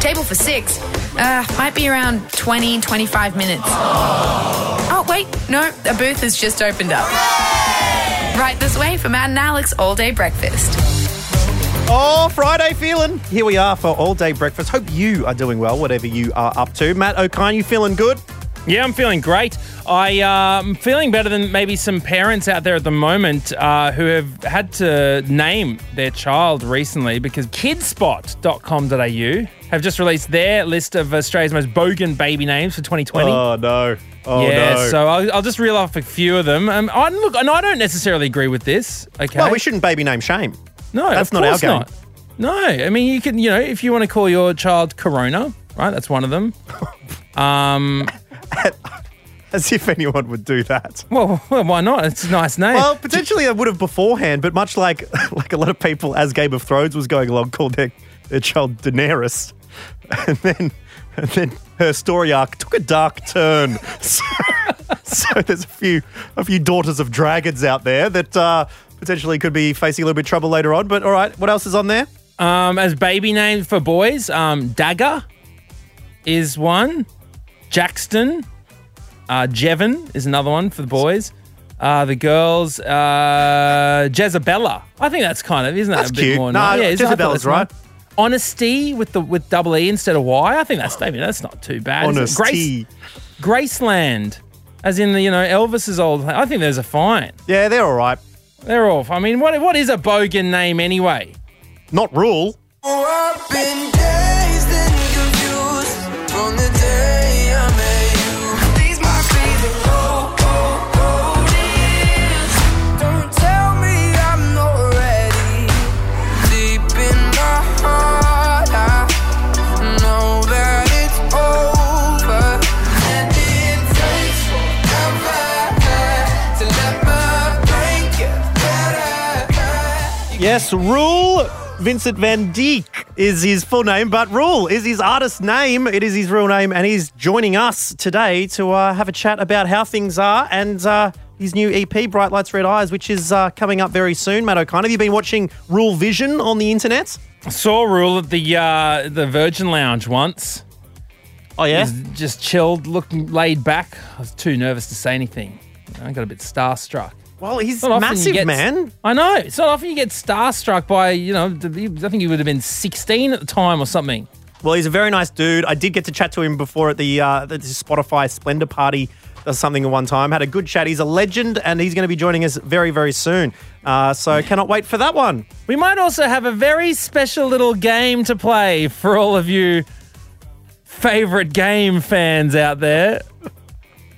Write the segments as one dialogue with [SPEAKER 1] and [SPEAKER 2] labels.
[SPEAKER 1] Table for six uh, might be around 20, 25 minutes. Oh, wait, no, a booth has just opened up. Right this way for Matt and Alex All Day Breakfast.
[SPEAKER 2] Oh, Friday feeling. Here we are for all day breakfast. Hope you are doing well, whatever you are up to. Matt O'Kine, you feeling good?
[SPEAKER 3] Yeah, I'm feeling great. I, uh, I'm feeling better than maybe some parents out there at the moment uh, who have had to name their child recently because kidspot.com.au have just released their list of Australia's most bogan baby names for 2020.
[SPEAKER 2] Oh, no. Oh,
[SPEAKER 3] yeah,
[SPEAKER 2] no.
[SPEAKER 3] so I'll, I'll just reel off a few of them. Um, I, look, and I don't necessarily agree with this. Okay,
[SPEAKER 2] well, we shouldn't baby name shame.
[SPEAKER 3] no,
[SPEAKER 2] that's not our game.
[SPEAKER 3] not. No, I mean you can, you know, if you want to call your child Corona, right? That's one of them. Um,
[SPEAKER 2] As if anyone would do that.
[SPEAKER 3] well, well, why not? It's a nice name.
[SPEAKER 2] Well, potentially I would have beforehand, but much like like a lot of people as Game of Thrones was going along, called their, their child Daenerys, and then and then her story arc took a dark turn. So, so there's a few a few daughters of dragons out there that uh, potentially could be facing a little bit of trouble later on. But all right, what else is on there?
[SPEAKER 3] Um, as baby names for boys, um, Dagger is one. Jackson, uh, Jevon is another one for the boys. Uh, the girls, uh, Jezabella. I think that's kind of isn't that
[SPEAKER 2] That's
[SPEAKER 3] a bit
[SPEAKER 2] cute.
[SPEAKER 3] more?
[SPEAKER 2] No,
[SPEAKER 3] nice? isn't- I thought
[SPEAKER 2] Jezabella's
[SPEAKER 3] that's
[SPEAKER 2] right.
[SPEAKER 3] Honesty with the with double e instead of y. I think that's maybe that's not too bad. is it?
[SPEAKER 2] Honesty.
[SPEAKER 3] Grace, Graceland, as in the you know Elvis's old. I think there's a fine.
[SPEAKER 2] Yeah, they're all right.
[SPEAKER 3] They're off. I mean, what what is a bogan name anyway?
[SPEAKER 2] Not Ruel.
[SPEAKER 4] I've
[SPEAKER 2] Yes, Ruel Vincent Van Dijk is his full name, but Ruel is his artist name. It is his real name, and he's joining us today to uh, have a chat about how things are and uh, his new EP, Bright Lights, Red Eyes, which is uh, coming up very soon. Matt O'Kine, have you been watching Ruel Vision on the internet?
[SPEAKER 3] I Saw Ruel at the uh, the Virgin Lounge once.
[SPEAKER 2] Oh, yeah?
[SPEAKER 3] Just chilled, looking laid back. I was too nervous to say anything. I got a bit starstruck.
[SPEAKER 2] Well, he's
[SPEAKER 3] Not
[SPEAKER 2] massive,
[SPEAKER 3] get-
[SPEAKER 2] man.
[SPEAKER 3] I know. It's not often you get starstruck by, you know, I think he would have been 16 at the time or something.
[SPEAKER 2] Well, he's a very nice dude. I did get to chat to him before at the, uh, the Spotify Splendor Party. Does something at one time. Had a good chat. He's a legend, and he's going to be joining us very, very soon. Uh, so cannot wait for that one.
[SPEAKER 3] We might also have a very special little game to play for all of you favorite game fans out there.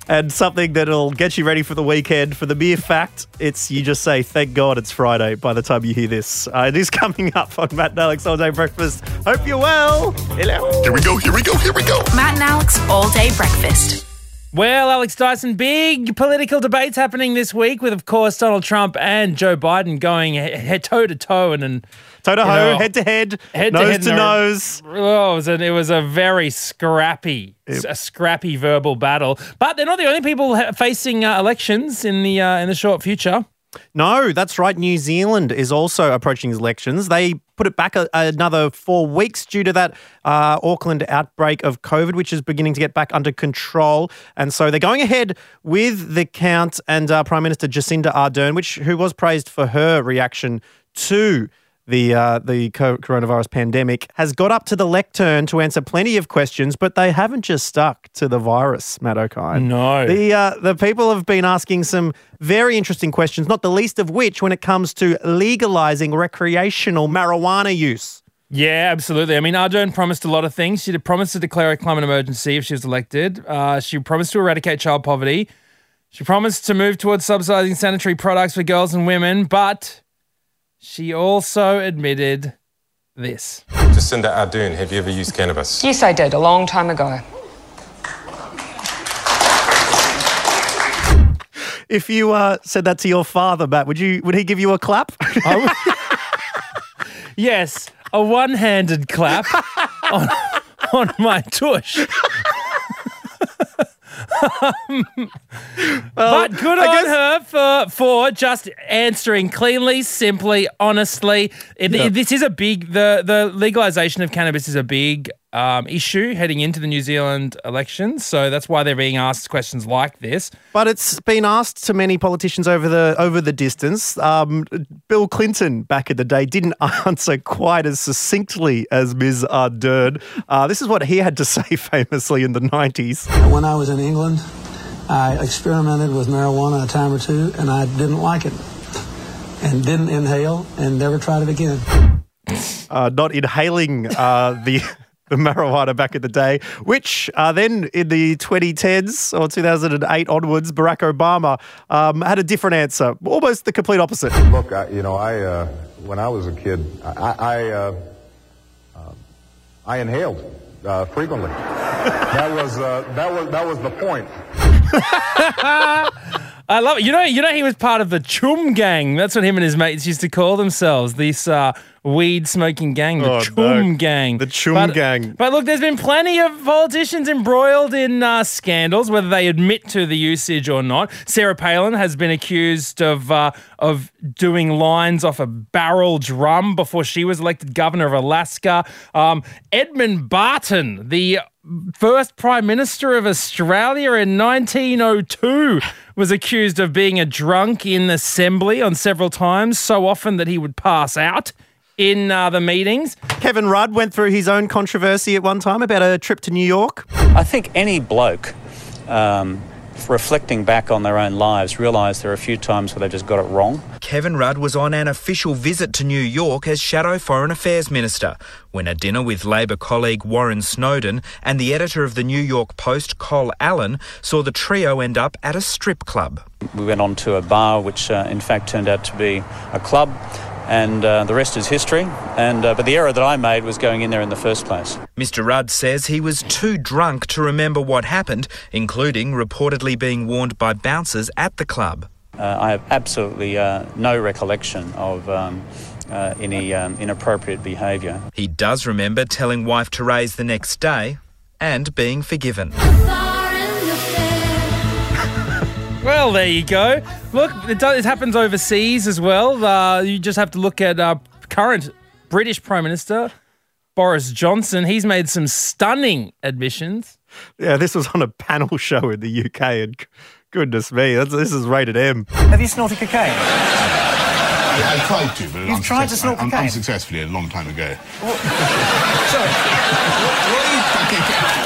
[SPEAKER 2] And something that'll get you ready for the weekend. For the mere fact, it's you just say, "Thank God it's Friday." By the time you hear this, uh, it is coming up on Matt and Alex All Day Breakfast. Hope you're well. Hello.
[SPEAKER 5] Here we go, here we go, here we go.
[SPEAKER 1] Matt and Alex All Day Breakfast.
[SPEAKER 3] Well, Alex Dyson, big political debates happening this week with, of course, Donald Trump and Joe Biden going head toe to toe and an
[SPEAKER 2] Toe to
[SPEAKER 3] know,
[SPEAKER 2] head to head,
[SPEAKER 3] head to
[SPEAKER 2] nose
[SPEAKER 3] head
[SPEAKER 2] to
[SPEAKER 3] and a-
[SPEAKER 2] nose.
[SPEAKER 3] Oh, it was, a, it was a very scrappy, a scrappy verbal battle. But they're not the only people facing uh, elections in the uh, in the short future.
[SPEAKER 2] No, that's right. New Zealand is also approaching elections. They put it back a, another four weeks due to that uh, Auckland outbreak of COVID, which is beginning to get back under control. And so they're going ahead with the count. And uh, Prime Minister Jacinda Ardern, which who was praised for her reaction to the uh, the coronavirus pandemic, has got up to the lectern to answer plenty of questions, but they haven't just stuck to the virus, Matt O'Kine.
[SPEAKER 3] No.
[SPEAKER 2] The uh, the people have been asking some very interesting questions, not the least of which when it comes to legalizing recreational marijuana use.
[SPEAKER 3] Yeah, absolutely. I mean, Ardern promised a lot of things. She did promise to declare a climate emergency if she was elected. Uh, she promised to eradicate child poverty. She promised to move towards subsidizing sanitary products for girls and women, but she also admitted this.
[SPEAKER 6] Jacinda Ardern, have you ever used cannabis?
[SPEAKER 7] Yes, I did, a long time ago.
[SPEAKER 2] If you uh, said that to your father, Matt, would you would he give you a clap?
[SPEAKER 3] Yes, a one-handed clap on, on my tush. Um, But good
[SPEAKER 2] I
[SPEAKER 3] on
[SPEAKER 2] guess-
[SPEAKER 3] her for for just answering cleanly, simply, honestly. It,
[SPEAKER 2] Yeah.
[SPEAKER 3] it- this is a big the the legalization of cannabis is a big um, issue heading into the New Zealand elections. So that's why they're being asked questions like this.
[SPEAKER 2] But it's been asked to many politicians over the over the distance. Um, Bill Clinton back in the day didn't answer quite as succinctly as Ms. Ardern. Uh, this is what he had to say famously in the nineties.
[SPEAKER 5] When I was in England, I experimented with marijuana a time or two, and I didn't like it, and didn't inhale, and never tried it again.
[SPEAKER 2] uh, not inhaling uh, the the marijuana back in the day, which uh, then in the 2010s or 2008 onwards, Barack Obama um, had a different answer, almost the complete opposite.
[SPEAKER 7] Look, I, you know, I uh, when I was a kid, I I, uh, uh, I inhaled uh, frequently. that was uh, that was that was the point.
[SPEAKER 3] I love it. You know, you know, he was part of the Chum Gang. That's what him and his mates used to call themselves. This uh, weed smoking gang, the
[SPEAKER 2] Oh,
[SPEAKER 3] Chum
[SPEAKER 2] no.
[SPEAKER 3] Gang.
[SPEAKER 2] The Chum
[SPEAKER 3] But-
[SPEAKER 2] Gang.
[SPEAKER 3] But look, there's been plenty of politicians embroiled in uh, scandals, whether they admit to the usage or not. Sarah Palin has been accused of uh, of doing lines off a barrel drum before she was elected governor of Alaska. Um, Edmund Barton, the first Prime Minister of Australia in 1902 was accused of being a drunk in assembly on several times, so often that he would pass out in uh, the meetings.
[SPEAKER 2] Kevin Rudd went through his own controversy at one time about a trip to New York.
[SPEAKER 8] I think any bloke um, reflecting back on their own lives realise there are a few times where they just got it wrong.
[SPEAKER 9] Kevin Rudd was on an official visit to New York as Shadow Foreign Affairs Minister when a dinner with Labor colleague Warren Snowdon and the editor of the New York Post, Col Allen, saw the trio end up at a strip club.
[SPEAKER 8] We went on to a bar, which uh, in fact turned out to be a club, and uh, the rest is history. And uh, but the error that I made was going in there in the first place.
[SPEAKER 9] Mr. Rudd says he was too drunk to remember what happened, including reportedly being warned by bouncers at the club.
[SPEAKER 8] Uh, I have absolutely uh, no recollection of um, uh, any um, inappropriate behaviour.
[SPEAKER 9] He does remember telling wife Therese the next day and being forgiven.
[SPEAKER 3] Well, there you go. Look, it, does, it happens overseas as well. Uh, you just have to look at uh, current British Prime Minister Boris Johnson. He's made some stunning admissions.
[SPEAKER 2] Yeah, this was on a panel show in the UK, and goodness me, that's, this is rated M.
[SPEAKER 10] Have you snorted cocaine?
[SPEAKER 11] I, I tried to, but
[SPEAKER 10] You've tried to snort
[SPEAKER 11] un-
[SPEAKER 10] cocaine?
[SPEAKER 11] unsuccessfully a long time ago.
[SPEAKER 10] Sorry.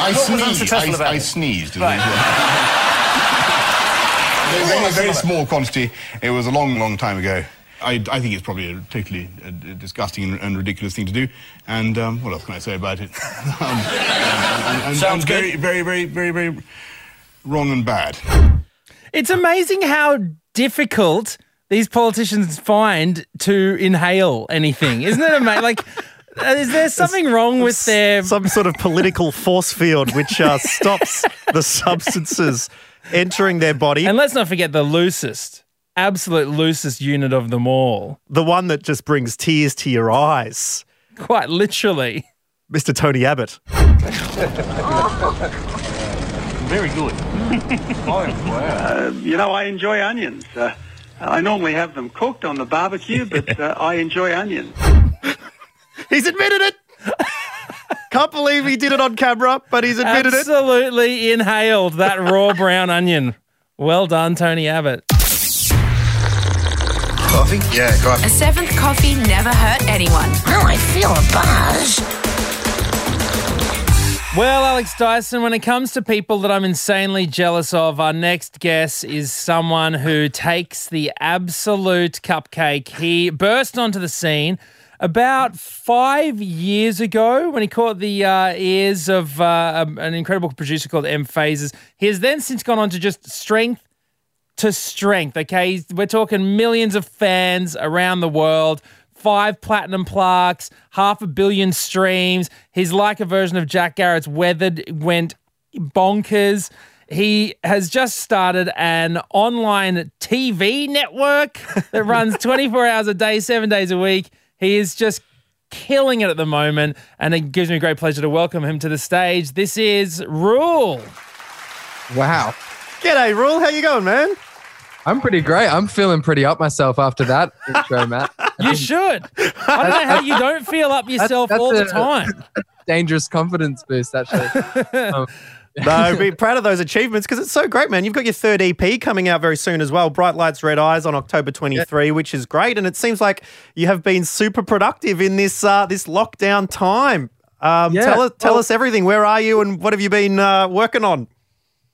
[SPEAKER 11] I
[SPEAKER 10] What was
[SPEAKER 11] sneezed.
[SPEAKER 10] unsuccessful
[SPEAKER 11] I,
[SPEAKER 10] about
[SPEAKER 11] I
[SPEAKER 10] it?
[SPEAKER 11] sneezed.
[SPEAKER 10] Right.
[SPEAKER 11] Very, very, very small quantity. It was a long, long time ago. I, I think it's probably a totally uh, disgusting and, and ridiculous thing to do. And um, what else can I say about it? um, and, and,
[SPEAKER 10] Sounds
[SPEAKER 11] and very, very, very, very, very wrong and bad.
[SPEAKER 3] It's amazing how difficult these politicians find to inhale anything, isn't it? Amazing? Like, uh, is there something wrong with their?
[SPEAKER 2] Some sort of political force field which uh, stops the substances entering their body.
[SPEAKER 3] And let's not forget the loosest, absolute loosest unit of them all.
[SPEAKER 2] the one that just brings tears to your eyes.
[SPEAKER 3] Quite literally.
[SPEAKER 2] Mr. Tony Abbott.
[SPEAKER 10] Very good.
[SPEAKER 12] Uh, you know, I enjoy onions. Uh, I normally have them cooked on the barbecue, but uh, I enjoy onions.
[SPEAKER 2] He's admitted it. Can't believe he did it on camera, but he's admitted it.
[SPEAKER 3] Absolutely inhaled that raw brown onion. Well done, Tony Abbott.
[SPEAKER 9] Coffee? Yeah, go
[SPEAKER 1] A seventh coffee never hurt anyone.
[SPEAKER 13] Oh, I feel a buzz.
[SPEAKER 3] Well, Alex Dyson, when it comes to people that I'm insanely jealous of, our next guest is someone who takes the absolute cupcake. He burst onto the scene about five years ago when he caught the uh, ears of uh, um, an incredible producer called M-Phazes. He has then since gone on to just strength to strength. Okay, we're talking millions of fans around the world, five platinum plaques, half a billion streams. He's like a version of Jack Garratt's Weathered went bonkers. He has just started an online TV network that runs 24 hours a day, seven days a week. He is just killing it at the moment, and it gives me great pleasure to welcome him to the stage. This is Ruel.
[SPEAKER 14] Wow.
[SPEAKER 2] G'day, Ruel. How you going, man?
[SPEAKER 14] I'm pretty great. I'm feeling pretty up myself after that intro, Matt.
[SPEAKER 3] You should. I don't know how you don't feel up yourself
[SPEAKER 14] that's
[SPEAKER 3] all the
[SPEAKER 14] a-
[SPEAKER 3] time.
[SPEAKER 14] Dangerous confidence boost, actually. Um,
[SPEAKER 2] no, be proud of those achievements because it's so great, man. You've got your third EP coming out very soon as well. Bright Lights, Red Eyes on October 23, which is great. And it seems like you have been super productive in this uh, this lockdown time. Um,
[SPEAKER 14] Yeah,
[SPEAKER 2] tell us, tell
[SPEAKER 14] well-
[SPEAKER 2] us everything. Where are you and what have you been uh, working on?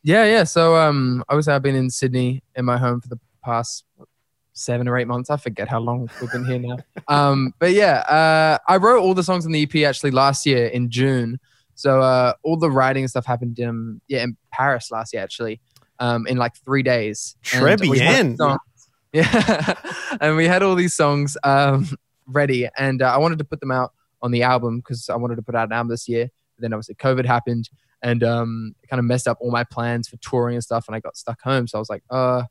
[SPEAKER 14] Yeah, yeah. So um obviously I've been in Sydney in my home for the past seven or eight months. I forget how long we've been here now. Um, but yeah, uh I wrote all the songs in the EP actually last year in June. So uh all the writing and stuff happened in yeah, in Paris last year actually. Um in like three days. And we had
[SPEAKER 2] Trebien.
[SPEAKER 14] songs- Yeah. and we had all these songs um ready and uh, I wanted to put them out on the album because I wanted to put out an album this year. But then obviously COVID happened and um, it kind of messed up all my plans for touring and stuff. And I got stuck home, so I was like, uh,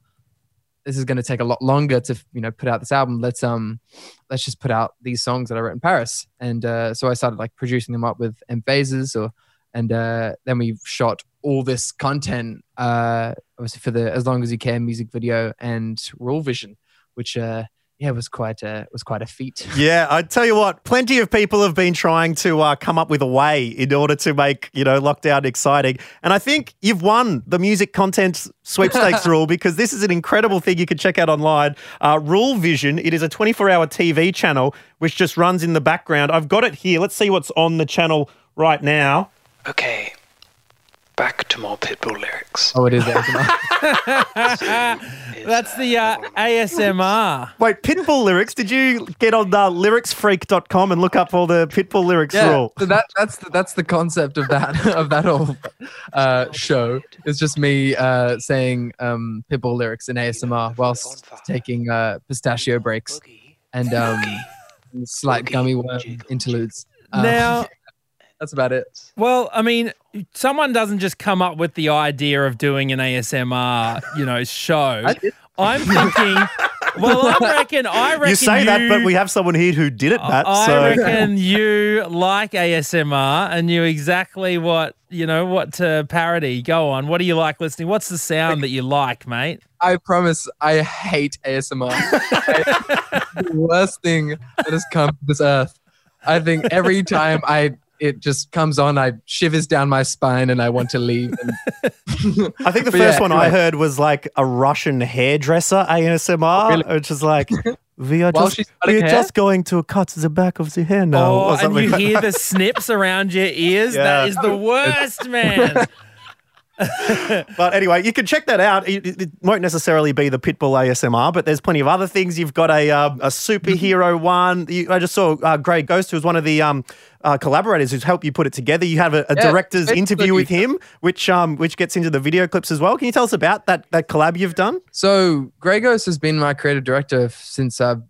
[SPEAKER 14] this is going to take a lot longer to you know put out this album. Let's um, let's just put out these songs that I wrote in Paris. And uh, so I started like producing them up with M-Phazes, or and uh, then we shot all this content, uh, obviously for the As Long as You Can music video and Ruel Vision, which uh, yeah was quite a was quite a feat.
[SPEAKER 2] Yeah, I tell you what, plenty of people have been trying to uh, come up with a way in order to make you know lockdown exciting, and I think you've won the music content sweepstakes Ruel because this is an incredible thing you can check out online. Uh, Ruel Vision, it is a 24-hour TV channel which just runs in the background. I've got it here. Let's see what's on the channel right now.
[SPEAKER 15] Okay, back to more Pitbull lyrics.
[SPEAKER 14] Oh, it is.
[SPEAKER 3] That's the uh, ASMR.
[SPEAKER 2] Wait, Pitbull lyrics? Did you get on uh, lyricsfreak.com and look up all the Pitbull lyrics
[SPEAKER 14] yeah,
[SPEAKER 2] Ruel?
[SPEAKER 14] so that that's the, that's the concept of that of that whole uh, show. It's just me uh, saying um, Pitbull lyrics in ASMR whilst taking uh, pistachio breaks and um, slight gummy worm interludes. Uh,
[SPEAKER 3] Now-
[SPEAKER 14] that's about it.
[SPEAKER 3] Well, I mean, someone doesn't just come up with the idea of doing an ASMR, you know, show. I'm thinking, well, I reckon, I reckon
[SPEAKER 2] you say that, but we have someone here who did it, Matt.
[SPEAKER 3] I
[SPEAKER 2] so
[SPEAKER 3] reckon you like ASMR and knew exactly what you know what to parody. Go on. What do you like listening? What's the sound that you like, mate?
[SPEAKER 14] I promise I hate ASMR. The worst thing that has come to this earth. I think every time I it just comes on, I shivers down my spine and I want to leave. And
[SPEAKER 2] I think the first
[SPEAKER 14] yeah,
[SPEAKER 2] one I heard was like a Russian hairdresser ASMR, which is like, we are
[SPEAKER 14] While
[SPEAKER 2] just, we're
[SPEAKER 14] hair?
[SPEAKER 2] just going to cut the back of the hair now.
[SPEAKER 3] Oh,
[SPEAKER 2] or
[SPEAKER 3] and you
[SPEAKER 2] like
[SPEAKER 3] hear
[SPEAKER 2] that.
[SPEAKER 3] the snips around your ears.
[SPEAKER 2] Yeah.
[SPEAKER 3] That is the worst, man.
[SPEAKER 2] but anyway, you can check that out. It, it- it won't necessarily be the Pitbull ASMR, but there's plenty of other things. You've got a um, a superhero one. You, I just saw uh, Grey Ghost, who's one of the um, uh, collaborators who's helped you put it together. You have a, a
[SPEAKER 14] Yeah,
[SPEAKER 2] director's interview with him, which um, which gets into the video clips as well. Can you tell us about that that collab you've done?
[SPEAKER 14] So Grey Ghost has been my creative director since I've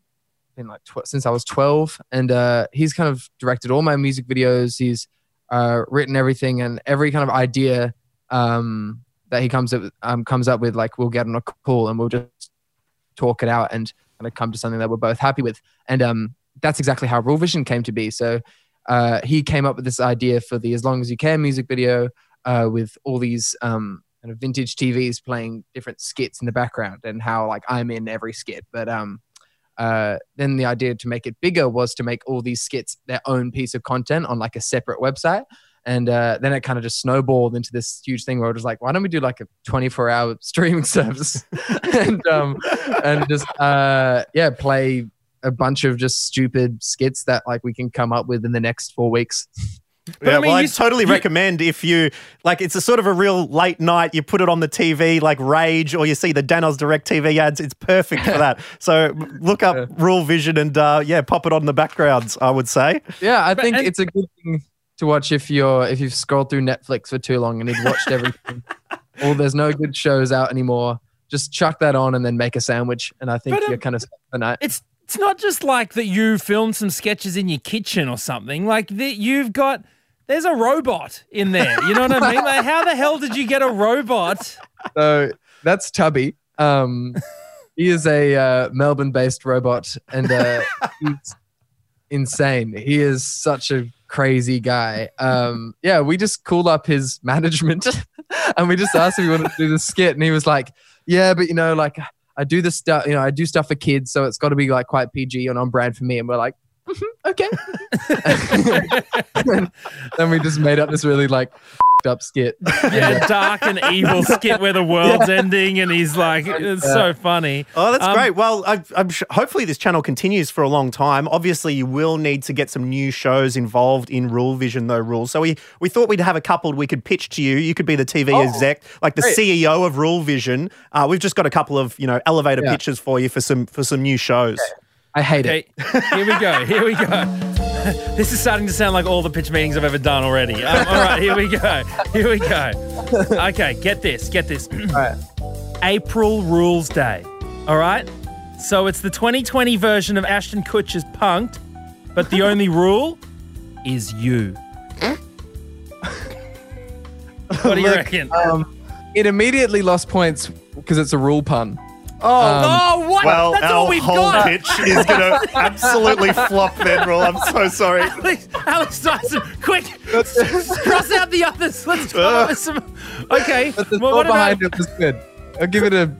[SPEAKER 14] been like tw- since I was 12, and uh, he's kind of directed all my music videos. He's uh, written everything and every kind of idea um, that he comes up um, comes up with. Like we'll get on a call and we'll just talk it out and kind of come to something that we're both happy with. And um, that's exactly how Ruel Vision came to be. So uh, he came up with this idea for the As Long as You Can music video uh, with all these um, kind of vintage TVs playing different skits in the background and how like I'm in every skit. But um, uh, then the idea to make it bigger was to make all these skits their own piece of content on like a separate website. And uh, then it kind of just snowballed into this huge thing where it was like, why don't we do like a 24 hour streaming service and um, and just uh, yeah play a bunch of just stupid skits that like we can come up with in the next four weeks.
[SPEAKER 2] yeah,
[SPEAKER 3] I mean,
[SPEAKER 2] well, I totally
[SPEAKER 3] you-
[SPEAKER 2] recommend if you like. It's a sort of a real late night. You put it on the TV, like Rage, or you see the Danoz Direct TV ads. It's perfect for that. So look up Ruel Vision and uh, yeah, pop it on the backgrounds. I would say.
[SPEAKER 14] Yeah, I think
[SPEAKER 3] and-
[SPEAKER 14] it's a good thing to watch if you're if you've scrolled through Netflix for too long and you've watched everything, or there's no good shows out anymore. Just chuck that on and then make a sandwich, and I think
[SPEAKER 3] But, um,
[SPEAKER 14] you're kind of set for the night.
[SPEAKER 3] It's it's not just like that you filmed some sketches in your kitchen or something. Like that you've got there's a robot in there. You know what I mean? Like how the hell did you get a robot?
[SPEAKER 14] So that's Tubby. Um, he is a uh, Melbourne-based robot, and uh, he's insane. He is such a crazy guy. Um, yeah, we just called up his management and we just asked if he wanted to do the skit, and he was like, "Yeah, but you know, like I do this stuff, you know, I do stuff for kids, so it's got to be like quite PG and on brand for me." And we're like, "Mhm, "Okay." then we just made up this really like up skit.
[SPEAKER 3] Yeah, dark and evil skit where the world's ending, and he's like, it's so funny.
[SPEAKER 2] Oh, that's
[SPEAKER 3] Um,
[SPEAKER 2] great. Well, I, I'm sh- hopefully this channel continues for a long time. Obviously, you will need to get some new shows involved in Ruel Vision, though. Rules. So we we thought we'd have a couple we could pitch to you. You could be the TV
[SPEAKER 14] Oh,
[SPEAKER 2] exec, like the
[SPEAKER 14] great.
[SPEAKER 2] CEO of Ruel Vision. Uh, we've just got a couple of you know elevator
[SPEAKER 14] Yeah.
[SPEAKER 2] pitches for you for some for some new shows.
[SPEAKER 14] I hate
[SPEAKER 3] Okay, here we go. Here we go. This is starting to sound like all the pitch meetings I've ever done already. Um, all right, here we go. Here we go. Okay, get this. Get this. April Ruelz Day. All right. So it's the 2020 version of Ashton Kutcher's Punked, but the only rule is you. what do you
[SPEAKER 14] Look,
[SPEAKER 3] reckon?
[SPEAKER 14] Um, it immediately lost points because it's a rule pun.
[SPEAKER 2] Oh,
[SPEAKER 3] oh, what?
[SPEAKER 2] Well,
[SPEAKER 3] That's
[SPEAKER 2] our
[SPEAKER 3] all we've
[SPEAKER 2] whole
[SPEAKER 3] got.
[SPEAKER 2] pitch is going to absolutely flop, then, Ruel. I'm so sorry.
[SPEAKER 3] Alex, Alex Dyson, quick, cross out the others. Let's come up with some. Okay,
[SPEAKER 14] But the
[SPEAKER 3] well,
[SPEAKER 14] thought
[SPEAKER 3] what about
[SPEAKER 14] behind it was good. I'll give it a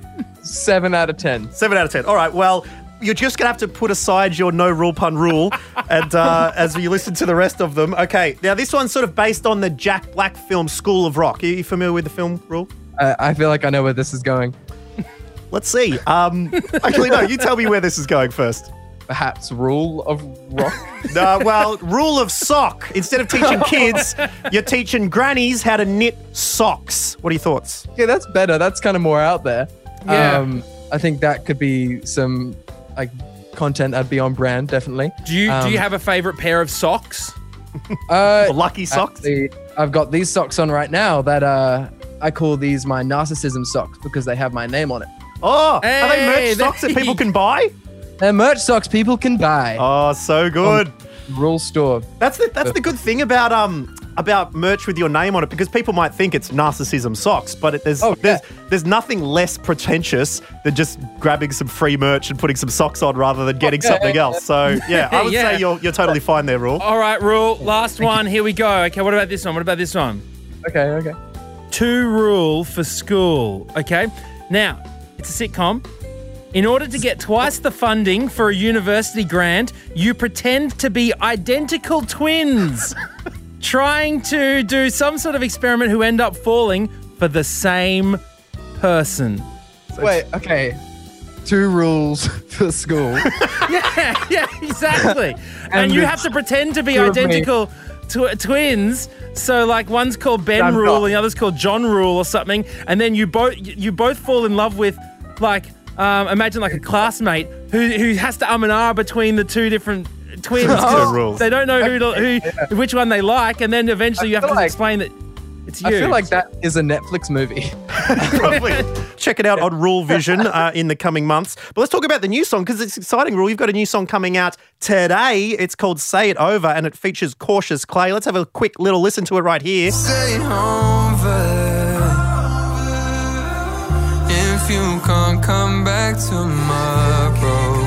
[SPEAKER 14] seven out of ten.
[SPEAKER 2] Seven out of ten. All right. Well, you're just gonna have to put aside your no rule pun rule, and uh, as you listen to the rest of them. Okay. Now this one's sort of based on the Jack Black film School of Rock. Are you familiar with the film Ruel?
[SPEAKER 14] Uh, I feel like I know where this is going.
[SPEAKER 2] Let's see. Um, actually, no. You tell me where this is going first.
[SPEAKER 14] Perhaps rule of rock.
[SPEAKER 2] No, well, rule of sock. Instead of teaching kids, you're teaching grannies how to knit socks. What are your thoughts?
[SPEAKER 14] Yeah, that's better. That's kind of more out there.
[SPEAKER 3] Yeah.
[SPEAKER 14] Um, I think that could be some like content that'd be on brand, definitely.
[SPEAKER 3] Do you do
[SPEAKER 14] Um,
[SPEAKER 3] you have a favorite pair of socks?
[SPEAKER 14] Uh,
[SPEAKER 2] lucky socks?
[SPEAKER 14] actually, I've got these socks on right now that uh, I call these my narcissism socks because they have my name on it.
[SPEAKER 2] Oh, are they
[SPEAKER 3] Hey,
[SPEAKER 2] merch socks that people can buy?
[SPEAKER 14] They're merch socks people can buy.
[SPEAKER 2] Oh, so good.
[SPEAKER 14] Ruel store.
[SPEAKER 2] That's the that's the good thing about um about merch with your name on it because people might think it's narcissism socks, but it, there's
[SPEAKER 14] Oh, yeah.
[SPEAKER 2] there's there's nothing less pretentious than just grabbing some free merch and putting some socks on rather than getting
[SPEAKER 14] yeah,
[SPEAKER 2] something else. So yeah, I would
[SPEAKER 3] Yeah.
[SPEAKER 2] say you're you're totally fine there, Ruel.
[SPEAKER 3] All right, Ruel. Last one. Here we go. Okay, what about this one? What about this one?
[SPEAKER 14] Okay, okay.
[SPEAKER 3] Two rule for school. Okay, now it's a sitcom. In order to get twice the funding for a university grant, you pretend to be identical twins, trying to do some sort of experiment who end up falling for the same person.
[SPEAKER 14] Wait, okay. Two rules for school.
[SPEAKER 3] yeah, yeah, exactly. and,
[SPEAKER 14] And
[SPEAKER 3] you have to pretend to be
[SPEAKER 14] two of me.
[SPEAKER 3] identical tw- twins. So like one's called Ben
[SPEAKER 14] I'm
[SPEAKER 3] Ruel
[SPEAKER 14] not.
[SPEAKER 3] and the other's called John Ruel or something, and then you both you both fall in love with like um, imagine like a classmate who who has to um and ah between the two different twins. 'cause
[SPEAKER 2] Two rules.
[SPEAKER 3] They don't know who to, who which one they like, and then eventually you have to
[SPEAKER 14] like-
[SPEAKER 3] explain that it's you.
[SPEAKER 14] I feel like that is a Netflix movie.
[SPEAKER 2] Probably. Check it out on Ruel Vision uh, in the coming months. But let's talk about the new song because it's exciting, Ruel. You've got a new song coming out today. It's called Say It Over and it features Cautious Clay. Let's have a quick little listen to it right here.
[SPEAKER 4] Come back tomorrow.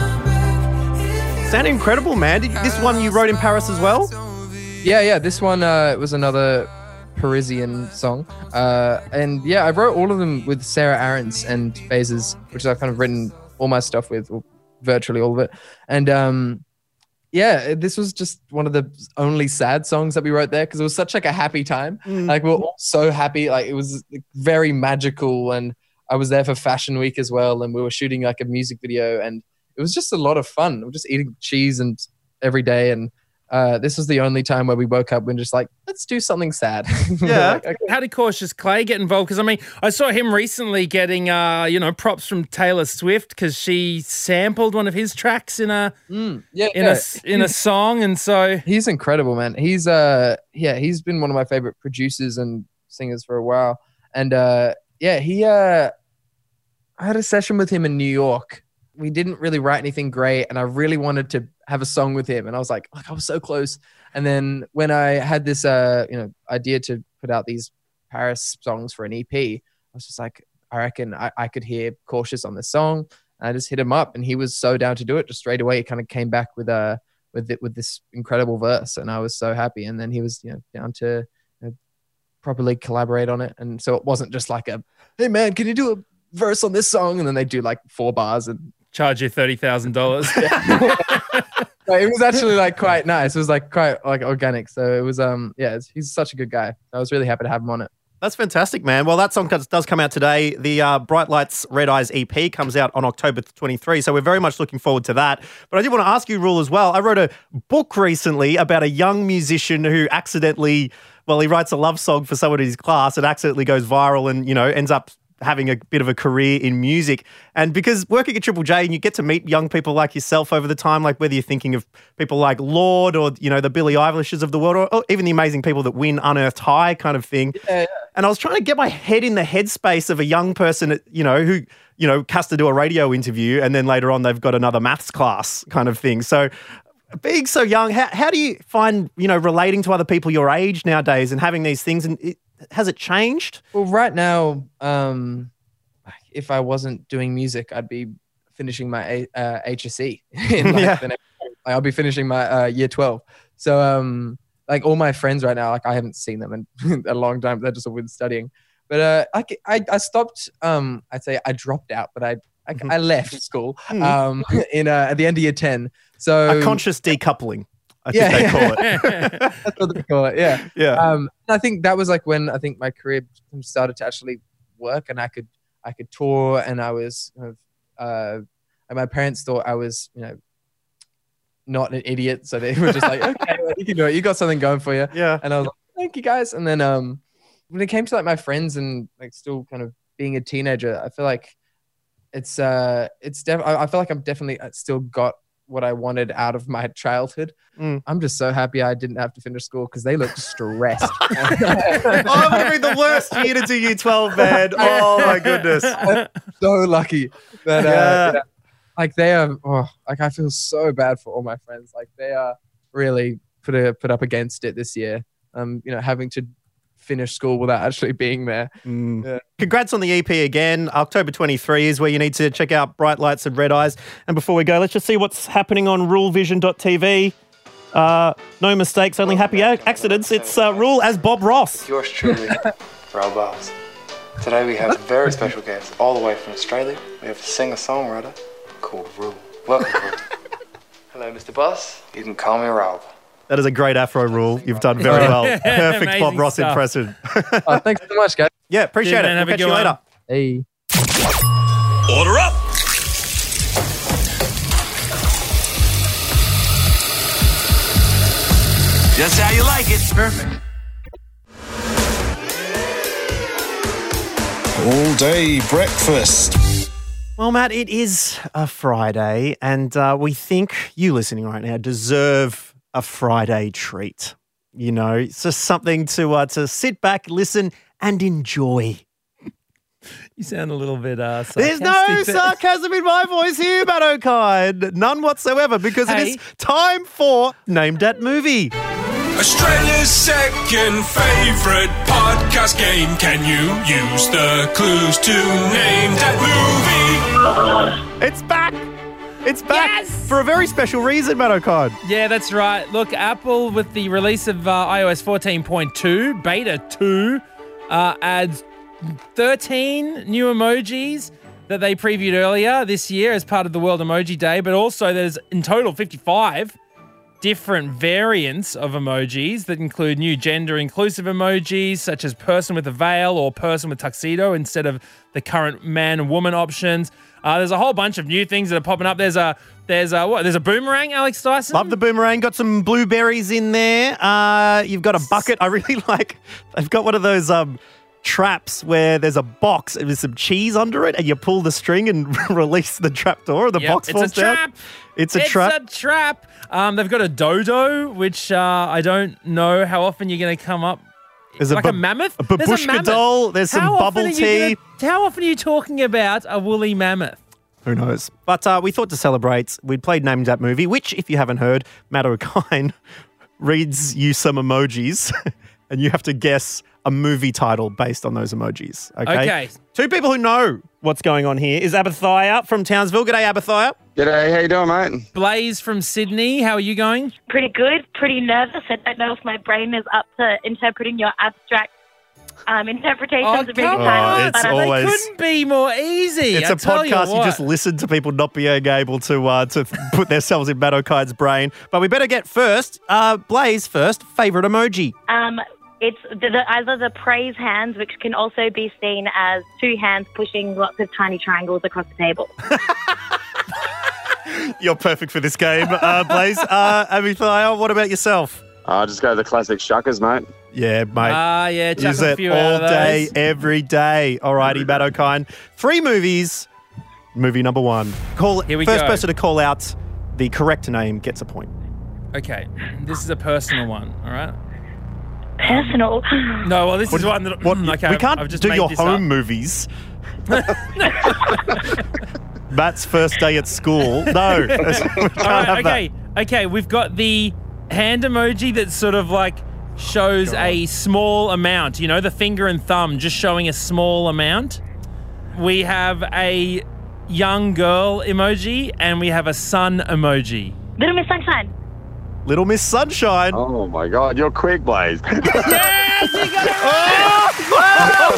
[SPEAKER 2] Sound incredible, man. Did, this one you wrote in Paris as well?
[SPEAKER 14] Yeah, yeah. This one uh, was another Parisian song. Uh, and yeah, I wrote all of them with Sarah Aarons and Phases, which I've kind of written all my stuff with, or virtually all of it. And um, yeah, this was just one of the only sad songs that we wrote there because it was such like a happy time. Like we are all so happy. Like it was like, very magical. And I was there for Fashion Week as well. And we were shooting like a music video and it was just a lot of fun. We were just eating cheese and every day and uh, this was the only time where we woke up and just like, let's do something sad.
[SPEAKER 2] Yeah.
[SPEAKER 14] like, okay.
[SPEAKER 3] How did Cautious Clay get involved? Because I mean, I saw him recently getting, uh, you know, props from Taylor Swift because she sampled one of his tracks in a
[SPEAKER 14] Mm, yeah,
[SPEAKER 3] in
[SPEAKER 14] yeah.
[SPEAKER 3] a in a song, and so
[SPEAKER 14] he's incredible, man. He's uh yeah, he's been one of my favorite producers and singers for a while. And uh yeah, he uh I had a session with him in New York. We didn't really write anything great and I really wanted to have a song with him and I was like, like I was so close. And then when I had this uh you know idea to put out these Paris songs for an EP, I was just like I reckon I, I could hear cautious on this song. And I just hit him up and he was so down to do it just straight away. He kind of came back with uh with it with this incredible verse and I was so happy. And then he was you know down to properly collaborate on it, and so it wasn't just like a hey man, can you do a verse on this song, and then they do like four bars and
[SPEAKER 3] Charge you thirty thousand dollars.
[SPEAKER 14] Like, it was actually like quite nice. It was like quite like organic. So it was um yeah, it's, he's such a good guy. I was really happy to have him on it.
[SPEAKER 2] That's fantastic, man. Well, that song does does come out today. The uh, Bright Lights Red Eyes EP comes out on October 23. So we're very much looking forward to that. But I did want to ask you, Ruel, as well. I wrote a book recently about a young musician who accidentally, well, he writes a love song for someone in his class. It accidentally goes viral and, you know, ends up having a bit of a career in music. And because working at Triple J and you get to meet young people like yourself over the time, like whether you're thinking of people like Lorde or, you know, the Billie Eilishes of the world or, or even the amazing people that win Unearthed High kind of thing. And I was trying to get my head in the headspace of a young person, you know, who, you know, has to do a radio interview and then later on they've got another maths class kind of thing. So being so young, how, how do you find, you know, relating to other people your age nowadays and having these things? And has it changed?
[SPEAKER 14] Well, right now, um, if I wasn't doing music, I'd be finishing my A- uh, HSC. In like
[SPEAKER 2] Yeah.
[SPEAKER 14] the next, like, I'll be finishing my uh, year twelve. So, um, like all my friends right now, like I haven't seen them in a long time. They're just all been studying. But uh, I stopped. Um, I'd say I dropped out, but I, I, I left school.
[SPEAKER 2] Mhm.
[SPEAKER 14] Um, in uh, at the end of year ten. So
[SPEAKER 2] A conscious decoupling, I think
[SPEAKER 14] Yeah,
[SPEAKER 2] they
[SPEAKER 14] yeah.
[SPEAKER 2] call it.
[SPEAKER 14] That's what they call it. Yeah.
[SPEAKER 2] Yeah.
[SPEAKER 14] Um, I think that was like when I think my career started to actually work, and I could I could tour, and I was kind of, uh, and my parents thought I was you know not an idiot, so they were just like, okay, well, you can do it. You got something going for you.
[SPEAKER 2] Yeah.
[SPEAKER 14] And I was like, thank you guys. And then um, when it came to like my friends and like still kind of being a teenager, I feel like it's uh it's def- I I feel like I'm definitely uh, still got what I wanted out of my childhood.
[SPEAKER 2] Mm.
[SPEAKER 14] I'm just so happy I didn't have to finish school because they look stressed.
[SPEAKER 2] oh, I'm going to be the worst year to do year 12, man. Oh, my goodness.
[SPEAKER 14] so lucky that uh,
[SPEAKER 2] Yeah.
[SPEAKER 14] yeah, like they are. Oh, like I feel so bad for all my friends. Like they are really put a, put up against it this year. Um, you know, having to finish school without actually being there.
[SPEAKER 2] Mm.
[SPEAKER 14] Yeah.
[SPEAKER 2] Congrats on the EP again. October 23 is where you need to check out Bright Lights and Red Eyes. And before we go, let's just see what's happening on ruelvision.tv. Uh, no mistakes, only happy ac- accidents. It's uh, Ruel as Bob Ross.
[SPEAKER 15] Yours truly, Raul Bars. Today we have a very special guest, all the way from Australia. We have a singer-songwriter called Ruel. Welcome, Ruel. Hello, Mr. Boss. You can call me Raul.
[SPEAKER 2] That is a great afro Ruel. You've done very well. Perfect Bob Ross
[SPEAKER 3] stuff.
[SPEAKER 2] impression.
[SPEAKER 14] Oh, thanks so much, guys.
[SPEAKER 2] yeah, appreciate
[SPEAKER 3] Cheers,
[SPEAKER 2] it.
[SPEAKER 3] man.
[SPEAKER 2] We'll
[SPEAKER 3] Have a
[SPEAKER 2] catch
[SPEAKER 3] good
[SPEAKER 2] you
[SPEAKER 3] one.
[SPEAKER 2] later.
[SPEAKER 14] Hey.
[SPEAKER 16] Order up! Just how you like it. Perfect.
[SPEAKER 17] All day breakfast.
[SPEAKER 2] Well, Matt, it is a Friday, and uh, we think you listening right now deserve a Friday treat. You know, it's just something to uh, to sit back, listen, and enjoy.
[SPEAKER 3] You sound a little bit uh
[SPEAKER 2] There's no sarcasm in my voice here, Matt O'Kine. None whatsoever, because it
[SPEAKER 3] Hey.
[SPEAKER 2] is time for Name That Movie.
[SPEAKER 16] Australia's second favourite podcast game. Can you use the clues to name that movie?
[SPEAKER 2] It's back. It's back for a very special reason, Matt O'Kine.
[SPEAKER 3] Yeah, that's right. Look, Apple with the release of uh, iOS 14.2 beta 2 uh, adds 13 new emojis that they previewed earlier this year as part of the World Emoji Day, but also there's in total 55 different variants of emojis that include new gender inclusive emojis such as person with a veil or person with tuxedo instead of the current man and woman options. Uh, there's a whole bunch of new things that are popping up. There's a there's a what? There's a boomerang, Alex Dyson.
[SPEAKER 2] Love the boomerang. Got some blueberries in there. Uh, you've got a bucket. I really like. I've got one of those um, traps where there's a box with some cheese under it, and you pull the string and release the trap door. Or the
[SPEAKER 3] Yep,
[SPEAKER 2] box
[SPEAKER 3] it's a
[SPEAKER 2] falls down.
[SPEAKER 3] trap.
[SPEAKER 2] It's a
[SPEAKER 3] it's
[SPEAKER 2] trap.
[SPEAKER 3] It's a trap. Um, they've got a dodo, which uh, I don't know how often you're going to come up.
[SPEAKER 2] There's a
[SPEAKER 3] like
[SPEAKER 2] ba-
[SPEAKER 3] a mammoth.
[SPEAKER 2] a
[SPEAKER 3] There's
[SPEAKER 2] babushka
[SPEAKER 3] mammoth.
[SPEAKER 2] doll, there's some
[SPEAKER 3] How often
[SPEAKER 2] bubble tea.
[SPEAKER 3] gonna- how often are you talking about a woolly mammoth?
[SPEAKER 2] Who knows? But uh, we thought to celebrate, we'd played Name That Movie, which, if you haven't heard, Matt O'Kine reads you some emojis, and you have to guess a movie title based on those emojis. Okay.
[SPEAKER 3] Okay.
[SPEAKER 2] Two people who know what's going on here is Abathia from Townsville. G'day, Abathia.
[SPEAKER 18] G'day, how you doing, mate?
[SPEAKER 3] Blaze from Sydney. How are you going?
[SPEAKER 19] Pretty good, pretty nervous. I don't know if my brain is up to interpreting your abstract um, interpretations
[SPEAKER 3] Oh,
[SPEAKER 19] of movie
[SPEAKER 3] come
[SPEAKER 19] titles.
[SPEAKER 2] on. It's
[SPEAKER 19] but,
[SPEAKER 2] always-
[SPEAKER 3] Couldn't be more easy.
[SPEAKER 2] It's
[SPEAKER 3] I
[SPEAKER 2] a
[SPEAKER 3] tell
[SPEAKER 2] podcast. You,
[SPEAKER 3] what.
[SPEAKER 2] just listen to people not being able to uh, to put themselves in Matt O'Kine's brain. But we better get first. Uh, Blaze first. Favorite emoji.
[SPEAKER 19] Um, it's the, the, either the praise hands, which can also be seen as two hands pushing lots of tiny triangles across the table.
[SPEAKER 2] You're perfect for this game, uh, Blaze. Uh, Amithaia, what about yourself?
[SPEAKER 18] I'll just go the classic shuckers, mate.
[SPEAKER 2] Yeah, mate.
[SPEAKER 3] Ah, yeah, chuck
[SPEAKER 2] Use
[SPEAKER 3] a
[SPEAKER 2] it
[SPEAKER 3] few
[SPEAKER 2] all
[SPEAKER 3] out of
[SPEAKER 2] day,
[SPEAKER 3] those.
[SPEAKER 2] every day. Alrighty, Matt O'Kine. Three movies. Movie number one. Call
[SPEAKER 3] Here we
[SPEAKER 2] first
[SPEAKER 3] go.
[SPEAKER 2] person to call out the correct name gets a point.
[SPEAKER 3] Okay, this is a personal one. All right.
[SPEAKER 19] Personal.
[SPEAKER 3] No, well, this
[SPEAKER 2] What-
[SPEAKER 3] is one that
[SPEAKER 2] what- hmm,
[SPEAKER 3] okay,
[SPEAKER 2] we
[SPEAKER 3] I've-
[SPEAKER 2] can't
[SPEAKER 3] I've just
[SPEAKER 2] do your home
[SPEAKER 3] up.
[SPEAKER 2] movies. Matt's first day at school. No, we can't
[SPEAKER 3] All right,
[SPEAKER 2] have
[SPEAKER 3] okay, okay. We've got the hand emoji that sort of like shows a small amount. You know, the finger and thumb just showing a small amount. We have a young girl emoji and we have a sun emoji.
[SPEAKER 19] Little Miss Sunshine.
[SPEAKER 2] That. Little Miss Sunshine.
[SPEAKER 18] Oh my God, you're quick, Blaze.
[SPEAKER 3] yes, you got it
[SPEAKER 2] Oh!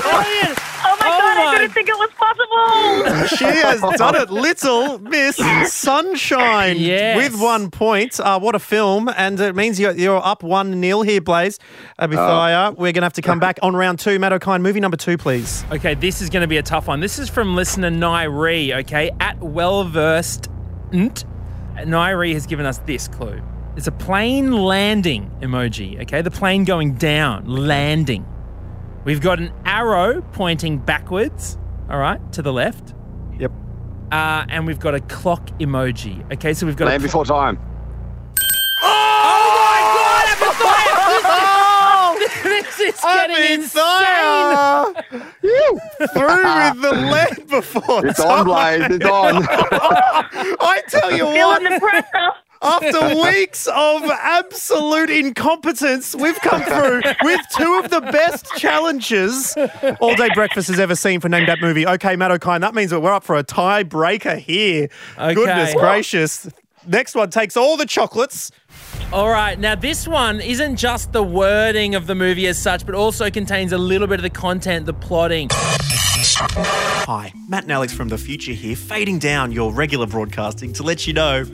[SPEAKER 3] brilliant.
[SPEAKER 19] Oh my
[SPEAKER 3] Oh
[SPEAKER 19] god,
[SPEAKER 3] my-
[SPEAKER 19] I didn't think it was possible.
[SPEAKER 2] She has done it, Little Miss Sunshine,
[SPEAKER 3] Yes.
[SPEAKER 2] with one point. Uh, what a film! And it means you're, you're up one nil here, Blaze. Abithaya, we're going to have to come back on round two. Matt O'Kine, movie number two, please.
[SPEAKER 3] Okay, this is going to be a tough one. This is from listener Nairi, okay? At well versed. Nairi has given us this clue. It's a plane landing emoji, okay? The plane going down, landing. We've got an arrow pointing backwards, all right, to the left.
[SPEAKER 2] Yep.
[SPEAKER 3] Uh, and we've got a clock emoji, okay? So we've got
[SPEAKER 18] Land
[SPEAKER 3] a.
[SPEAKER 18] before time.
[SPEAKER 3] Oh my god! this is getting insane!
[SPEAKER 2] Through with the lead before
[SPEAKER 18] It's
[SPEAKER 2] time.
[SPEAKER 18] on, Blaze. It's on.
[SPEAKER 2] I tell you what.
[SPEAKER 19] Feeling the pressure.
[SPEAKER 2] After weeks of absolute incompetence, we've come through with two of the best challenges All Day Breakfast has ever seen for Name That Movie. Okay, Matt O'Kine, that means that we're up for a tiebreaker here.
[SPEAKER 3] Okay.
[SPEAKER 2] Goodness gracious. Next one takes all the chocolates.
[SPEAKER 3] All right, now this one isn't just the wording of the movie as such, but also contains a little bit of the content, the plotting.
[SPEAKER 2] Hi, Matt and Alex from the future here, fading down your regular broadcasting to let you know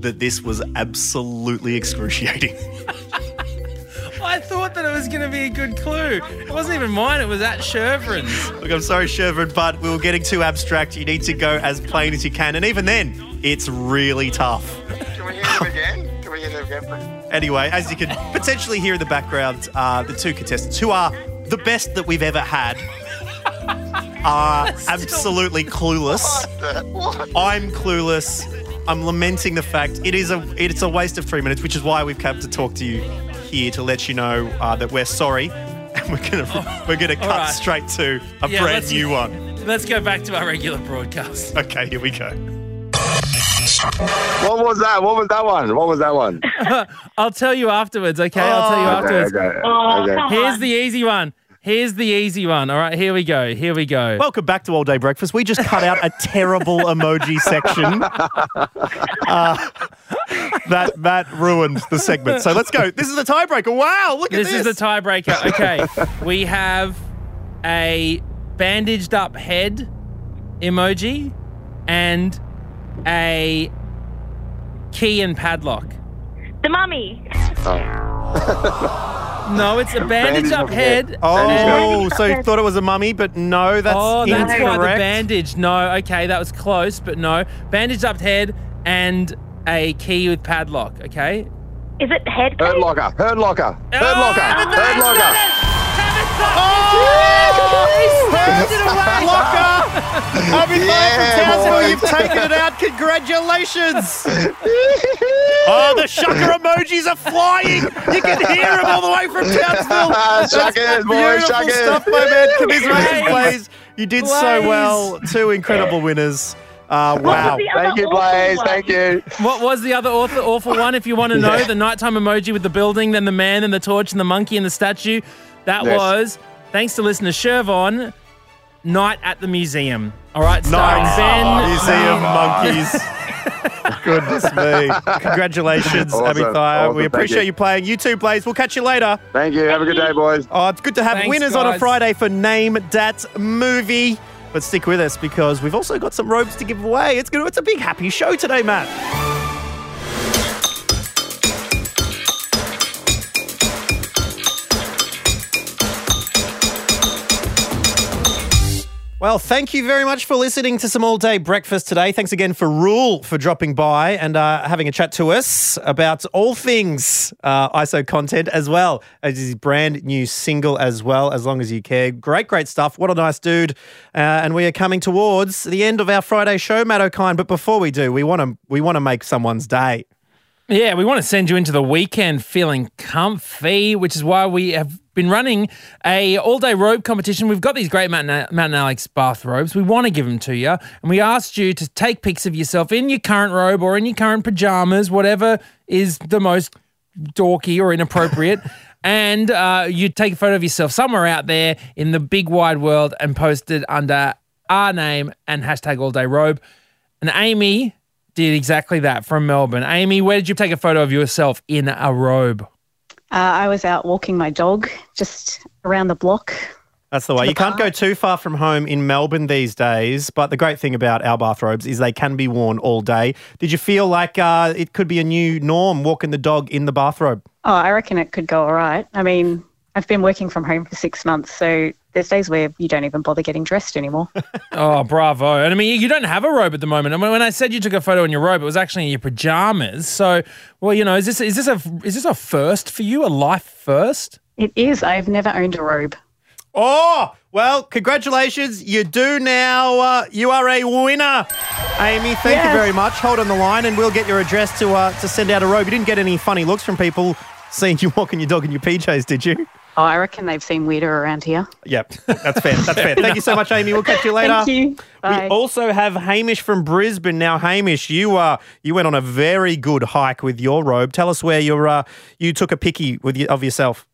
[SPEAKER 2] that this was absolutely excruciating.
[SPEAKER 3] I thought that it was going to be a good clue. It wasn't even mine, it was at Shervin's.
[SPEAKER 2] Look, I'm sorry, Shervin, but we were getting too abstract. You need to go as plain as you can. And even then, it's really tough.
[SPEAKER 18] Can we hear them again? Can we hear them again, please?
[SPEAKER 2] Anyway, as you can potentially hear in the background, uh, the two contestants, who are the best that we've ever had, are absolutely clueless. I'm clueless. I'm lamenting the fact it is a it's a waste of three minutes, which is why we've come to talk to you here to let you know uh, that we're sorry, and we're gonna we're gonna cut
[SPEAKER 3] right.
[SPEAKER 2] straight to a
[SPEAKER 3] Yeah,
[SPEAKER 2] brand new one.
[SPEAKER 3] Let's go back to our regular broadcast.
[SPEAKER 2] Okay, here we go.
[SPEAKER 18] What was that? What was that one? What was that one?
[SPEAKER 3] I'll tell you afterwards, okay? I'll tell you
[SPEAKER 18] Okay,
[SPEAKER 3] afterwards.
[SPEAKER 18] okay,
[SPEAKER 19] Oh,
[SPEAKER 18] okay.
[SPEAKER 19] come
[SPEAKER 3] Here's
[SPEAKER 19] on.
[SPEAKER 3] the easy one. Here's the easy one. All right, here we go. Here we go.
[SPEAKER 2] Welcome back to All Day Breakfast. We just cut out a terrible emoji section. Uh, that that ruined the segment. So let's go. This is the tiebreaker. Wow, look at
[SPEAKER 3] this
[SPEAKER 2] this.
[SPEAKER 3] is the tiebreaker. Okay, we have a bandaged up head emoji and a key and padlock.
[SPEAKER 19] The mummy.
[SPEAKER 3] No, it's a bandaged up head.
[SPEAKER 2] Oh, so you thought it was a mummy, but no, that's
[SPEAKER 3] oh, that's
[SPEAKER 2] incorrect.
[SPEAKER 3] why the bandage. No, okay, that was close, but no. Bandaged up head and a key with padlock, okay?
[SPEAKER 19] Is it head?
[SPEAKER 18] Hurt Locker. Hurt Locker.
[SPEAKER 3] Oh,
[SPEAKER 18] Hurt Locker. Hurt Locker.
[SPEAKER 2] Locker! Happy
[SPEAKER 18] Yeah,
[SPEAKER 2] from Townsville,
[SPEAKER 18] boy.
[SPEAKER 2] you've taken it out. Congratulations! oh, the shucker emojis are flying. You can hear them all the way from Townsville. That's
[SPEAKER 18] Shuckers, boy,
[SPEAKER 2] beautiful
[SPEAKER 18] shuckers.
[SPEAKER 2] stuff, my man. Commiserations,
[SPEAKER 3] Blaze.
[SPEAKER 2] Blaze. You did so well. Two incredible winners. Uh, wow.
[SPEAKER 19] was the other
[SPEAKER 18] Thank you,
[SPEAKER 19] awful
[SPEAKER 18] Blaze.
[SPEAKER 19] one?
[SPEAKER 18] Thank you.
[SPEAKER 3] What was the other awful, awful one? If you want to know, the nighttime emoji with the building, then the man, then the torch, and the monkey and the statue. That
[SPEAKER 18] Yes.
[SPEAKER 3] was, thanks to listener Shervon, Night at the Museum. All right, starring
[SPEAKER 2] Nice.
[SPEAKER 3] Ben.
[SPEAKER 2] Ah, museum monkeys. Goodness me. Congratulations,
[SPEAKER 18] Awesome.
[SPEAKER 2] Abby Thayer.
[SPEAKER 18] Awesome.
[SPEAKER 2] We appreciate
[SPEAKER 18] you.
[SPEAKER 2] you. playing. You too, Blaze. We'll catch you later.
[SPEAKER 18] Thank you. Have a good day, boys.
[SPEAKER 2] Oh, it's good to have
[SPEAKER 3] Thanks,
[SPEAKER 2] winners on a. Friday for Name Dat Movie. But stick with us because we've also got some robes to give away. It's good. It's a big happy show today, Matt. Well, thank you very much for listening to some all day breakfast today. Thanks again for Ruel for dropping by and uh, having a chat to us about all things uh, ISO content as well as his brand new single as well, as long as you care. Great, great stuff. What a nice dude. Uh, and we are coming towards the end of our Friday show, Matt O'Kine. But before we do, we want to we want to make someone's day.
[SPEAKER 3] Yeah, we want to send you into the weekend feeling comfy, which is why we have been running a all-day robe competition. We've got these great Matt Alex bath robes. We want to give them to you, and we asked you to take pics of yourself in your current robe or in your current pajamas, whatever is the most dorky or inappropriate. And uh, you take a photo of yourself somewhere out there in the big wide world and post it under our name and hashtag all day robe. And Amy did exactly that from Melbourne. Amy, where did you take a photo of yourself in a robe?
[SPEAKER 20] Uh, I was out walking my dog just around the block.
[SPEAKER 2] That's the way. You can't go too far from home in Melbourne these days. But the great thing about our bathrobes is they can be worn all day. Did you feel like uh, it could be a new norm walking the dog in the bathrobe?
[SPEAKER 20] Oh, I reckon it could go all right. I mean, I've been working from home for six months, so there's days where you don't even bother getting dressed anymore.
[SPEAKER 3] Oh, bravo. And I mean, you don't have a robe at the moment. I mean, when I said you took a photo in your robe, it was actually in your pajamas. So, well, you know, is this is this a is this a first for you? A life first?
[SPEAKER 20] it is. I've never owned a robe.
[SPEAKER 2] Oh, well, congratulations. You do now. Uh, you are a winner. Amy, thank you very much. Hold on the line and we'll get your address to uh, to send out a robe. You didn't get any funny looks from people seeing you walking your dog in your PJs, did you?
[SPEAKER 20] Oh, I reckon they've seen weirder around here.
[SPEAKER 2] Yep, that's fair. That's fair. Thank you so much, Amy. We'll catch you later.
[SPEAKER 20] Thank you. Bye.
[SPEAKER 2] We also have Hamish from Brisbane. Now, Hamish, you uh, you went on a very good hike with your robe. Tell us where you're, uh, you took a picky with y- of yourself.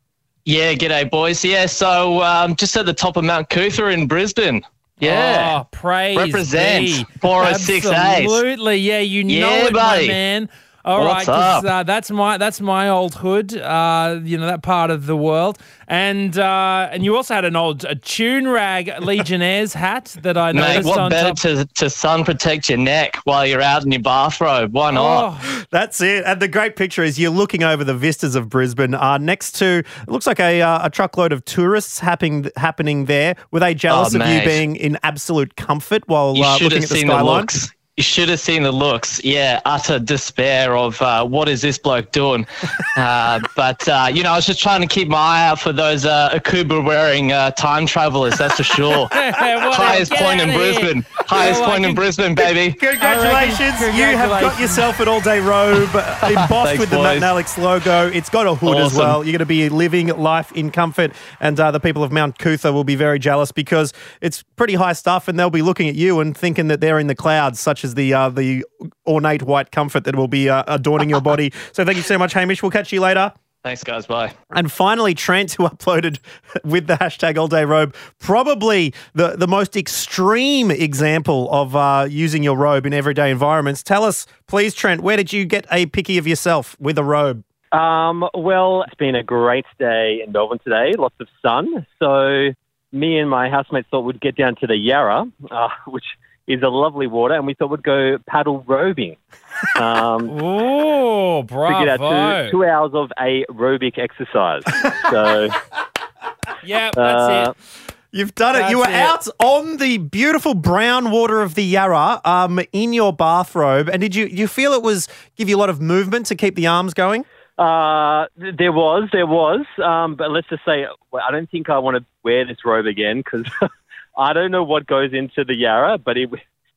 [SPEAKER 21] Yeah, g'day, boys. Yeah, so um, just at the top of Mount Coot-tha in Brisbane. Yeah.
[SPEAKER 3] Oh, praise
[SPEAKER 21] Represent.
[SPEAKER 3] be.
[SPEAKER 21] 4068.
[SPEAKER 3] Absolutely. Yeah, you know
[SPEAKER 21] Yeah,
[SPEAKER 3] it,
[SPEAKER 21] buddy.
[SPEAKER 3] my man. All right,
[SPEAKER 21] What's
[SPEAKER 3] 'cause,
[SPEAKER 21] up?
[SPEAKER 3] uh, that's my that's my old hood. Uh, you know that part of the world, and uh, and you also had an old a tune rag Legionnaires hat that I
[SPEAKER 21] Mate,
[SPEAKER 3] noticed
[SPEAKER 21] what
[SPEAKER 3] on
[SPEAKER 21] better
[SPEAKER 3] top.
[SPEAKER 21] to, to sun protect your neck while you're out in your bathrobe? Why not?
[SPEAKER 2] That's it. And the great picture is you're looking over the vistas of Brisbane uh, next to, it looks like a, uh, a truckload of tourists happening, happening there. Were they jealous
[SPEAKER 21] Oh,
[SPEAKER 2] of you being in absolute comfort while uh, looking at the
[SPEAKER 21] seen the
[SPEAKER 2] skyline?
[SPEAKER 21] looks. You should have seen the looks. Yeah, utter despair of uh, what is this bloke doing? uh, but uh, you know, I was just trying to keep my eye out for those uh, Akubra wearing uh, time travelers. That's for sure. Highest point
[SPEAKER 2] outta
[SPEAKER 21] in
[SPEAKER 2] here.
[SPEAKER 21] Brisbane. Highest
[SPEAKER 2] Well, I
[SPEAKER 21] point in Brisbane, baby.
[SPEAKER 2] Congratulations. You have got yourself an all day robe uh, embossed
[SPEAKER 21] Thanks,
[SPEAKER 2] with the Matt and Alex logo. It's got a hood as well. You're going to be living life in comfort. And uh, the people of Mount Coot-tha will be very jealous because it's pretty high stuff and they'll be looking at you and thinking that they're in the clouds, such as the, uh, the ornate white comfort that will be uh, adorning your body. So thank you so much, Hamish. We'll catch you later.
[SPEAKER 21] Thanks, guys. Bye.
[SPEAKER 2] And finally, Trent, who uploaded with the hashtag all day robe, probably the, the most extreme example of uh, using your robe in everyday environments. Tell us, please, Trent, where did you get a picky of yourself with a robe?
[SPEAKER 22] Um, well, it's been a great day in Melbourne today, lots of sun. So, me and my housemates thought we'd get down to the Yarra, uh, which is a lovely water, and we thought we'd go paddle robing. Um,
[SPEAKER 3] oh,
[SPEAKER 22] To get our
[SPEAKER 3] bravo.
[SPEAKER 22] two, two hours of aerobic exercise. So,
[SPEAKER 3] yeah, that's
[SPEAKER 22] uh, it.
[SPEAKER 2] You've done it. you were
[SPEAKER 22] That's
[SPEAKER 2] out on the beautiful brown water of the Yarra um, in your bathrobe. And did you, you feel it was give you a lot of movement to keep the arms going?
[SPEAKER 22] Uh, there was, there was, um, but let's just say I don't think I want to wear this robe again because I don't know what goes into the Yarra, but it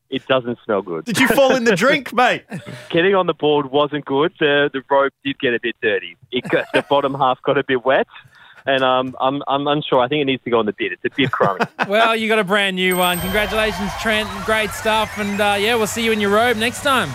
[SPEAKER 22] it doesn't smell good.
[SPEAKER 2] Did you fall in the drink, mate?
[SPEAKER 22] Getting on the board wasn't good. The the robe did get a bit dirty. It got, the bottom half got a bit wet, and um, I'm I'm unsure. I think it needs to go on the bid. It's a bit crummy.
[SPEAKER 3] well, you got a brand new one. Congratulations, Trent. Great stuff. And uh, yeah, we'll see you in your robe next time.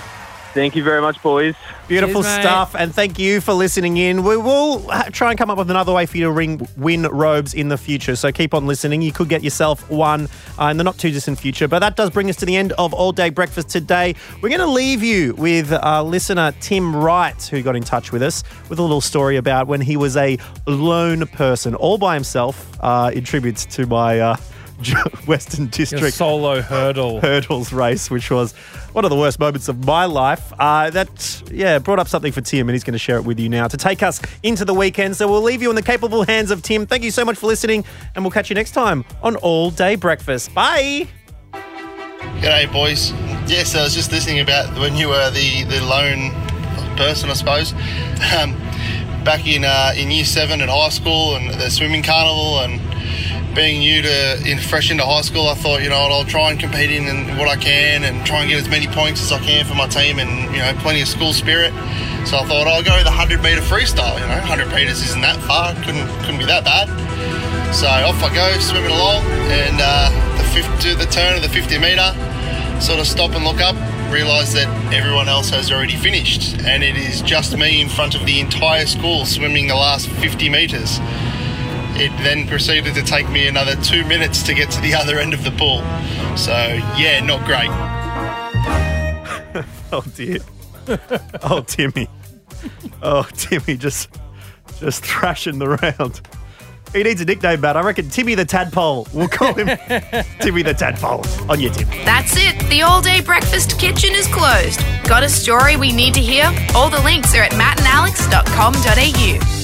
[SPEAKER 22] Thank you very much, boys.
[SPEAKER 2] Beautiful stuff, and thank you for listening in. We will try and come up with another way for you to ring, win robes in the future. So keep on listening. You could get yourself one uh, in the not too distant future. But that does bring us to the end of All Day Breakfast today. We're going to leave you with uh, listener Tim Wright, who got in touch with us with a little story about when he was a lone person all by himself, uh, in tribute to my. Western District
[SPEAKER 3] solo hurdle
[SPEAKER 2] hurdles race, which was one of the worst moments of my life. Uh, that yeah brought up something for Tim, and he's going to share it with you now to take us into the weekend. So we'll leave you in the capable hands of Tim. Thank you so much for listening, and we'll catch you next time on All Day Breakfast. Bye.
[SPEAKER 23] G'day, boys. Yes, I was just listening about when you were the, the lone person, I suppose. Um, back in uh, in year seven at high school and the swimming carnival and being new to in fresh into high school, I thought, you know, I'll try and compete in, in what I can and try and get as many points as I can for my team and you know plenty of school spirit. So I thought I'll go the 100 meter freestyle. You know, 100 meters isn't that far. Couldn't couldn't be that bad. So off I go, swimming along, and uh, the fifth, to the turn of the 50 meter, sort of stop and look up, realise that everyone else has already finished, and it is just me in front of the entire school swimming the last 50 metres. It then proceeded to take me another two minutes to get to the other end of the pool. So yeah, not great.
[SPEAKER 2] Oh dear. oh Timmy. Oh Timmy, just just thrashing the round. He needs a nickname, Matt. I reckon Timmy the Tadpole. We'll call him Timmy the Tadpole. On you, Tim.
[SPEAKER 1] That's it. The all day breakfast kitchen is closed. Got a story we need to hear? All the links are at mattandalex.com.au.